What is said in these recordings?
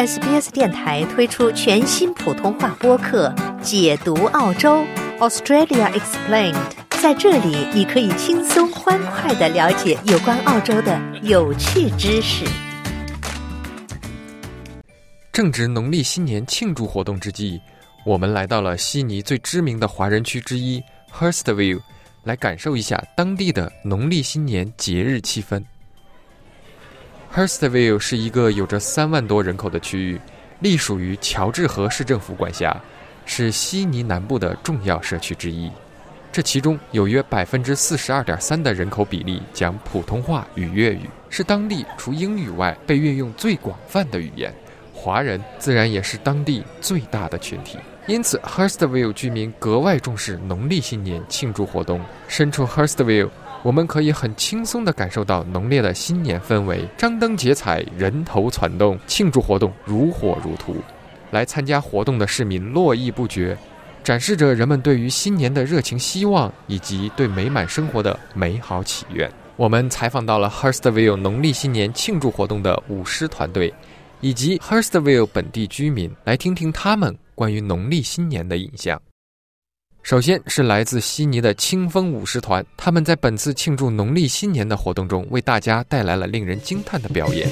SBS 电台推出全新普通话播客《解读澳洲 Australia Explained》。在这里，你可以轻松欢快的了解有关澳洲的有趣知识。正值农历新年庆祝活动之际，我们来到了悉尼最知名的华人区之一 Hurstville，来感受一下当地的农历新年节日气氛。Hurstville 是一个有着三万多人口的区域，隶属于乔治河市政府管辖，是悉尼南部的重要社区之一。这其中有约百分之四十二点三的人口比例讲普通话与粤语，是当地除英语外被运用最广泛的语言。华人自然也是当地最大的群体，因此 Hurstville 居民格外重视农历新年庆祝活动。身处 Hurstville。我们可以很轻松地感受到浓烈的新年氛围，张灯结彩，人头攒动，庆祝活动如火如荼。来参加活动的市民络绎不绝，展示着人们对于新年的热情希望以及对美满生活的美好祈愿。我们采访到了 Hurstville 农历新年庆祝活动的舞狮团队，以及 Hurstville 本地居民，来听听他们关于农历新年的印象。首先是来自悉尼的清风舞狮团，他们在本次庆祝农历新年的活动中，为大家带来了令人惊叹的表演。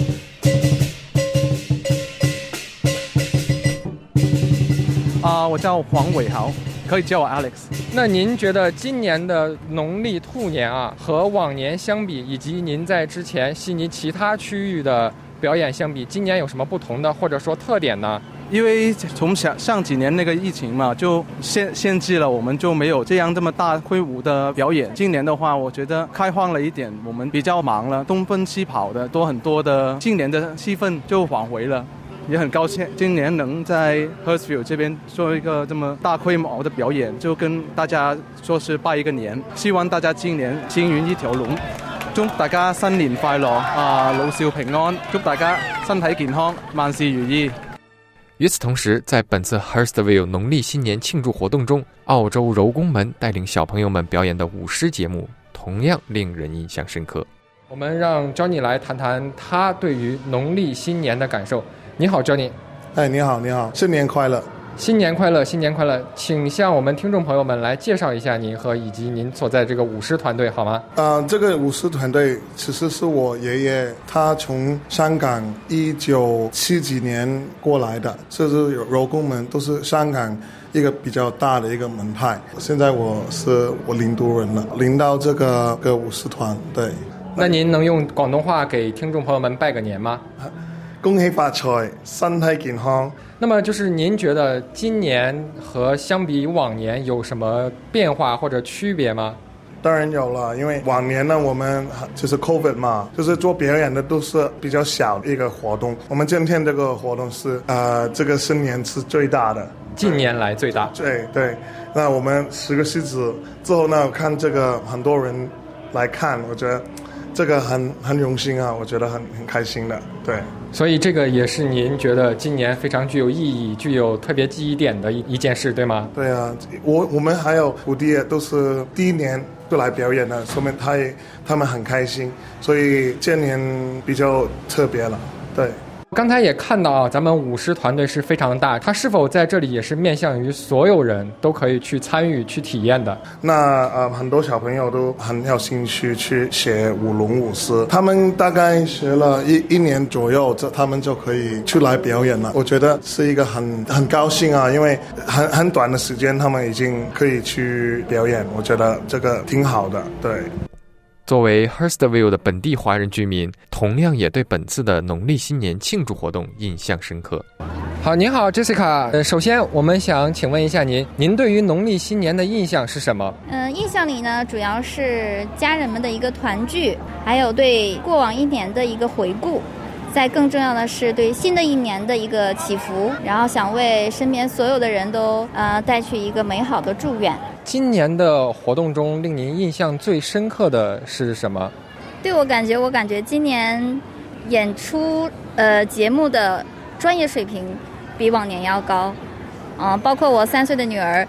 啊，我叫黄伟豪，可以叫我 Alex。那您觉得今年的农历兔年啊，和往年相比，以及您在之前悉尼其他区域的表演相比，今年有什么不同的，或者说特点呢？因为从上上几年那个疫情嘛，就限限制了，我们就没有这样这么大规模的表演。今年的话，我觉得开放了一点，我们比较忙了，东奔西跑的，多很多的，今年的气氛就挽回了，也很高兴今年能在 h e r s f i e l d 这边做一个这么大规模的表演，就跟大家说是拜一个年，希望大家今年金运一条龙，祝大家新年快乐啊，老少平安，祝大家身体健康，万事如意。与此同时，在本次 Hurstville 农历新年庆祝活动中，澳洲柔工们带领小朋友们表演的舞狮节目同样令人印象深刻。我们让 Johnny 来谈谈他对于农历新年的感受。你好，Johnny。哎，你好，你好，新年快乐。新年快乐，新年快乐！请向我们听众朋友们来介绍一下您和以及您所在这个舞狮团队好吗？啊，这个舞狮团队其实是我爷爷，他从香港一九七几年过来的，这是柔工门都是香港一个比较大的一个门派。现在我是我领读人了，领到这个个舞狮团队。那您能用广东话给听众朋友们拜个年吗？恭喜发财，身体健康。那么就是您觉得今年和相比往年有什么变化或者区别吗？当然有了，因为往年呢，我们就是 COVID 嘛，就是做表演的都是比较小的一个活动。我们今天这个活动是呃，这个新年是最大的，近年来最大。对对，那我们十个狮子之后呢，看这个很多人来看，我觉得这个很很荣幸啊，我觉得很很开心的，对。所以这个也是您觉得今年非常具有意义、具有特别记忆点的一一件事，对吗？对啊，我我们还有徒弟都是第一年就来表演的，说明他也他们很开心，所以今年比较特别了，对。刚才也看到啊，咱们舞狮团队是非常大，它是否在这里也是面向于所有人都可以去参与、去体验的？那呃，很多小朋友都很有兴趣去学舞龙舞狮，他们大概学了一一年左右，这他们就可以出来表演了。我觉得是一个很很高兴啊，因为很很短的时间，他们已经可以去表演，我觉得这个挺好的，对。作为 Hurstville 的本地华人居民，同样也对本次的农历新年庆祝活动印象深刻。好，您好，Jessica。呃，首先我们想请问一下您，您对于农历新年的印象是什么？嗯，印象里呢，主要是家人们的一个团聚，还有对过往一年的一个回顾。再更重要的是对新的一年的一个祈福，然后想为身边所有的人都呃带去一个美好的祝愿。今年的活动中，令您印象最深刻的是什么？对我感觉，我感觉今年演出呃节目的专业水平比往年要高，嗯，包括我三岁的女儿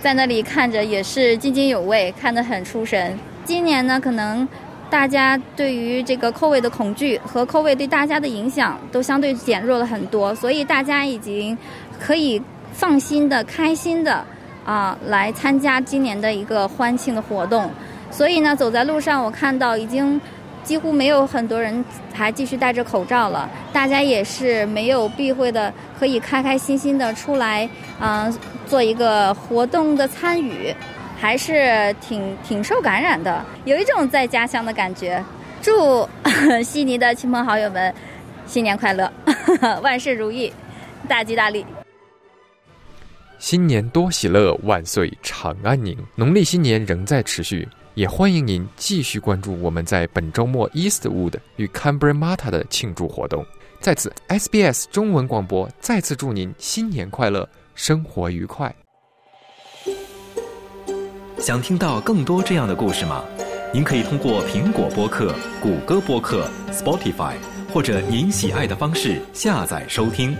在那里看着也是津津有味，看得很出神。今年呢，可能大家对于这个口味的恐惧和口味对大家的影响都相对减弱了很多，所以大家已经可以放心的、开心的啊来参加今年的一个欢庆的活动。所以呢，走在路上，我看到已经几乎没有很多人还继续戴着口罩了，大家也是没有避讳的，可以开开心心的出来，嗯，做一个活动的参与。还是挺挺受感染的，有一种在家乡的感觉。祝 悉尼的亲朋好友们新年快乐，万事如意，大吉大利。新年多喜乐，万岁长安宁。农历新年仍在持续，也欢迎您继续关注我们在本周末 Eastwood 与 c a m b r a Mata 的庆祝活动。在此，SBS 中文广播再次祝您新年快乐，生活愉快。想听到更多这样的故事吗？您可以通过苹果播客、谷歌播客、Spotify，或者您喜爱的方式下载收听。